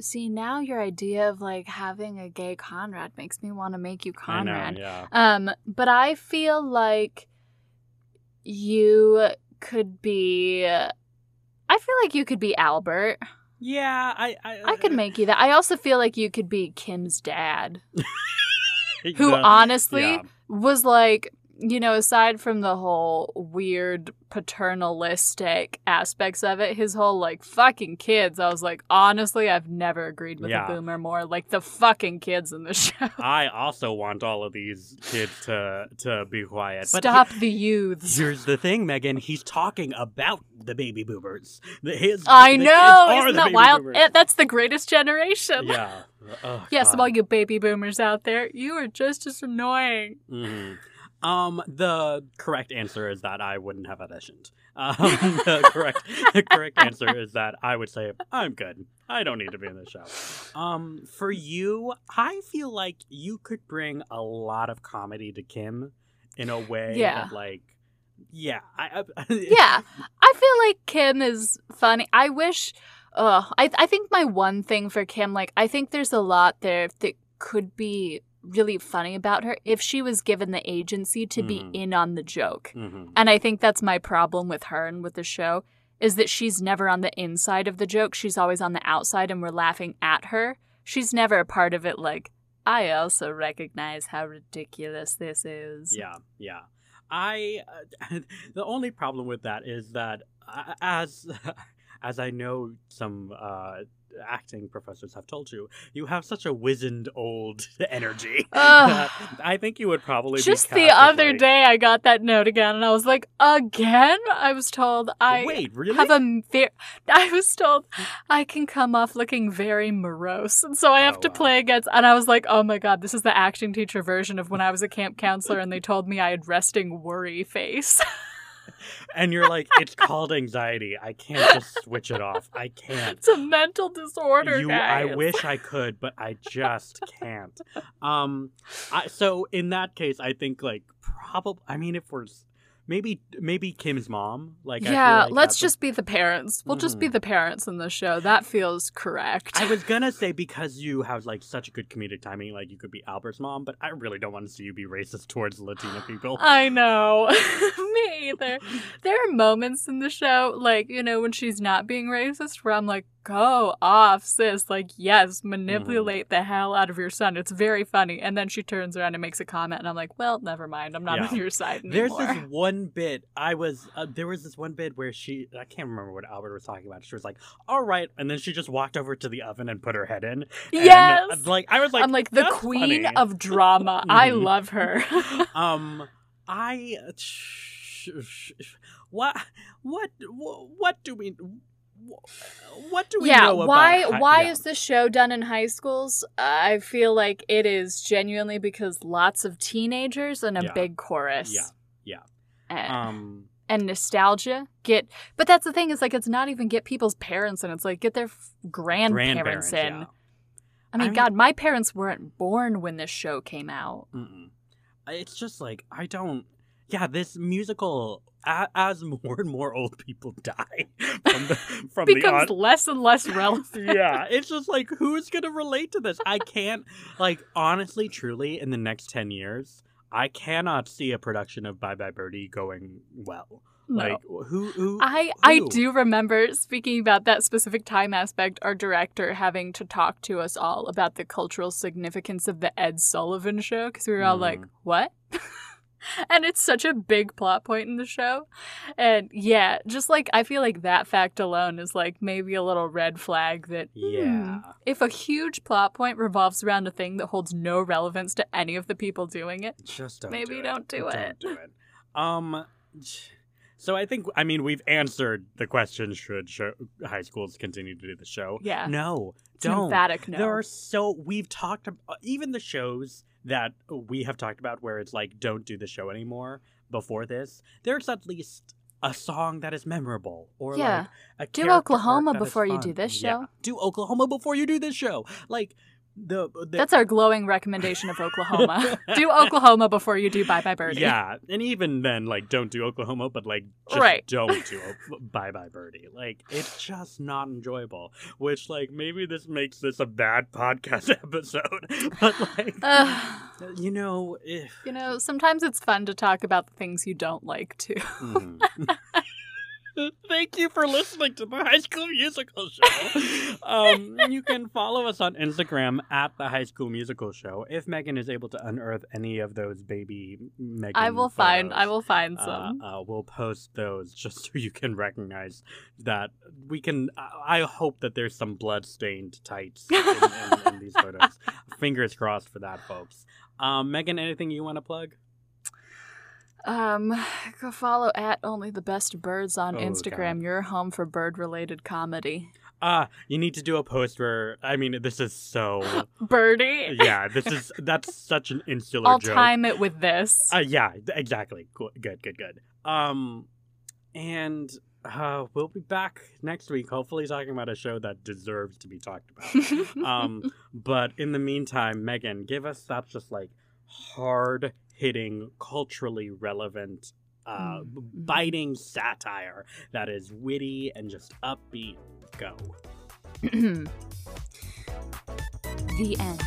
Speaker 2: See, now your idea of like having a gay Conrad makes me want to make you Conrad.
Speaker 1: Know, yeah.
Speaker 2: Um, but I feel like you could be. I feel like you could be Albert.
Speaker 1: Yeah, I I,
Speaker 2: I could make you that. I also feel like you could be Kim's dad, who honestly
Speaker 1: yeah.
Speaker 2: was like you know, aside from the whole weird paternalistic aspects of it, his whole like fucking kids, I was like, honestly, I've never agreed with
Speaker 1: Yeah.
Speaker 2: a boomer more. Like the fucking kids in the show.
Speaker 1: I also want all of these kids to to be quiet. But
Speaker 2: Stop
Speaker 1: he-
Speaker 2: the youths.
Speaker 1: Here's the thing, Megan. He's talking about the baby boomers. The, his,
Speaker 2: I
Speaker 1: the
Speaker 2: know, isn't that wild?
Speaker 1: boomers.
Speaker 2: Eh, That's the greatest generation.
Speaker 1: yeah. Oh,
Speaker 2: Yes,
Speaker 1: God.
Speaker 2: all you baby boomers out there, you are just as annoying.
Speaker 1: Mhm. Um, the correct answer is that I wouldn't have auditioned. Um, the correct the correct answer is that I would say I'm good. I don't need to be in the show. Um, for you, I feel like you could bring a lot of comedy to Kim in a way
Speaker 2: Yeah.
Speaker 1: that, like, yeah, I, I
Speaker 2: yeah, I feel like Kim is funny. I wish. Uh, I I think my one thing for Kim, like, I think there's a lot there that could be really funny about her if she was given the agency to
Speaker 1: Mhm.
Speaker 2: be in on the joke.
Speaker 1: Mhm.
Speaker 2: And I think that's my problem with her and with the show is that she's never on the inside of the joke. She's always on the outside, and we're laughing at her. She's never a part of it. Like, I also recognize how ridiculous this is.
Speaker 1: Yeah, yeah. I uh, the only problem with that is that uh, as as I know some uh, acting professors have told you, you have such a wizened old energy. I think you would probably
Speaker 2: Just the other day, I got that note again, and I was like, again? I was told I
Speaker 1: Wait, really?
Speaker 2: have a ve- I was told I can come off looking very morose, and so I have
Speaker 1: Oh,
Speaker 2: to
Speaker 1: wow.
Speaker 2: play against. And I was like, oh my god, this is the acting teacher version of when I was a camp counselor, and they told me I had resting worry face.
Speaker 1: and you're like, it's called anxiety. I can't just switch it off. I can't.
Speaker 2: it's a mental disorder,
Speaker 1: you I wish I could, but I just can't. Um I, so in that case I think like probably I mean if we're maybe maybe Kim's mom like I feel
Speaker 2: yeah,
Speaker 1: like
Speaker 2: let's
Speaker 1: that's a-
Speaker 2: just be the parents. We'll just be
Speaker 1: Mhm.
Speaker 2: the parents in the show. That feels correct.
Speaker 1: I was gonna say because you have like such a good comedic timing, like you could be Albert's mom, but I really don't want to see you be racist towards Latina people.
Speaker 2: I know. Me either. There are moments in the show, like, you know, when she's not being racist, where I'm like, go off, sis. Like, yes, manipulate
Speaker 1: Mm-hmm.
Speaker 2: the hell out of your son. It's very funny. And then she turns around and makes a comment, and I'm like, well, never mind. I'm not
Speaker 1: Yeah.
Speaker 2: on your side anymore.
Speaker 1: There's this one bit I was uh, there was this one bit where she I can't remember what Albert was talking about. She was like, "All right," and then she just walked over to the oven and put her head in. And,
Speaker 2: Yes!
Speaker 1: like I was like,
Speaker 2: I'm like the queen
Speaker 1: funny."
Speaker 2: of drama. I
Speaker 1: Mhm.
Speaker 2: love her.
Speaker 1: um i what what what do we what do we
Speaker 2: yeah,
Speaker 1: know
Speaker 2: why
Speaker 1: hi-
Speaker 2: why
Speaker 1: yeah.
Speaker 2: is this show done in high schools? I feel like it is genuinely because lots of teenagers and a
Speaker 1: Yeah.
Speaker 2: big chorus.
Speaker 1: Yeah, yeah.
Speaker 2: And,
Speaker 1: um
Speaker 2: and nostalgia get but that's the thing is like it's not even get people's parents in it's like get their f- grandparents, in
Speaker 1: yeah.
Speaker 2: i mean
Speaker 1: I mean-
Speaker 2: god my parents weren't born when this show came out
Speaker 1: Mm-mm. it's just like i don't yeah this musical as more and more old people die from the from the
Speaker 2: becomes
Speaker 1: on-
Speaker 2: less and less relevant
Speaker 1: yeah, it's just like who's gonna relate to this? I can't like honestly, truly, in the next ten years, I cannot see a production of Bye Bye Birdie going well.
Speaker 2: no.
Speaker 1: Like who who
Speaker 2: I, I do remember speaking about that specific time aspect, our director having to talk to us all about the cultural significance of the Ed Sullivan show because we were all like,
Speaker 1: Mhm.
Speaker 2: what? and it's such a big plot point in the show. And yeah, just like I feel like that fact alone is like maybe a little red flag that hmm,
Speaker 1: Yeah.
Speaker 2: if a huge plot point revolves around a thing that holds no relevance to any of the people doing it,
Speaker 1: Just don't
Speaker 2: Maybe
Speaker 1: do
Speaker 2: don't, do it.
Speaker 1: Don't do it. Um so I think I mean we've answered the question should show, high schools continue to do the show?
Speaker 2: Yeah.
Speaker 1: No.
Speaker 2: it's
Speaker 1: don't.
Speaker 2: emphatic no.
Speaker 1: There are so we've talked ab- even the shows that we have talked about where it's like don't do the show anymore before this. There's at least a song that is memorable or
Speaker 2: Yeah.
Speaker 1: like a
Speaker 2: Do Oklahoma
Speaker 1: arc that is
Speaker 2: before you do this
Speaker 1: Yeah.
Speaker 2: show.
Speaker 1: Do Oklahoma before you do this show. Like the, the
Speaker 2: That's our glowing recommendation of Oklahoma. do Oklahoma before you do Bye Bye Birdie.
Speaker 1: Yeah, and even then, like, don't do Oklahoma, but like, just
Speaker 2: Right.
Speaker 1: don't do O- Bye Bye Birdie. Like, it's just not enjoyable. Which, like, maybe this makes this a bad podcast episode, but like,
Speaker 2: Ugh.
Speaker 1: you know, if
Speaker 2: you know, sometimes it's fun to talk about the things you don't like too.
Speaker 1: Mhm. Thank you for listening to the High School Musical Show. um, you can follow us on Instagram at the High School Musical Show. If Megan is able to unearth any of those baby Megan,
Speaker 2: I will find. I will find
Speaker 1: uh,
Speaker 2: some.
Speaker 1: uh, we'll post those just so you can recognize that we can. I I hope that there's some blood-stained tights in, in, in these photos. Fingers crossed for that, folks. Um, Megan, anything you want to plug?
Speaker 2: Um, go follow at only the best birds on
Speaker 1: Oh,
Speaker 2: Instagram.
Speaker 1: God.
Speaker 2: Your home for bird-related comedy.
Speaker 1: Ah, you need to do a post where. I mean, this is so.
Speaker 2: Birdie.
Speaker 1: yeah, this is that's such an insular
Speaker 2: I'll
Speaker 1: joke.
Speaker 2: time it with this.
Speaker 1: Uh, yeah, exactly. Cool. Good, good, good. Um, and uh, we'll be back next week, hopefully talking about a show that deserves to be talked about. um, but in the meantime, Megan, give us that just like hard hitting, culturally relevant, uh,
Speaker 2: mm-hmm.
Speaker 1: biting satire that is witty and just upbeat. Go.
Speaker 2: the end.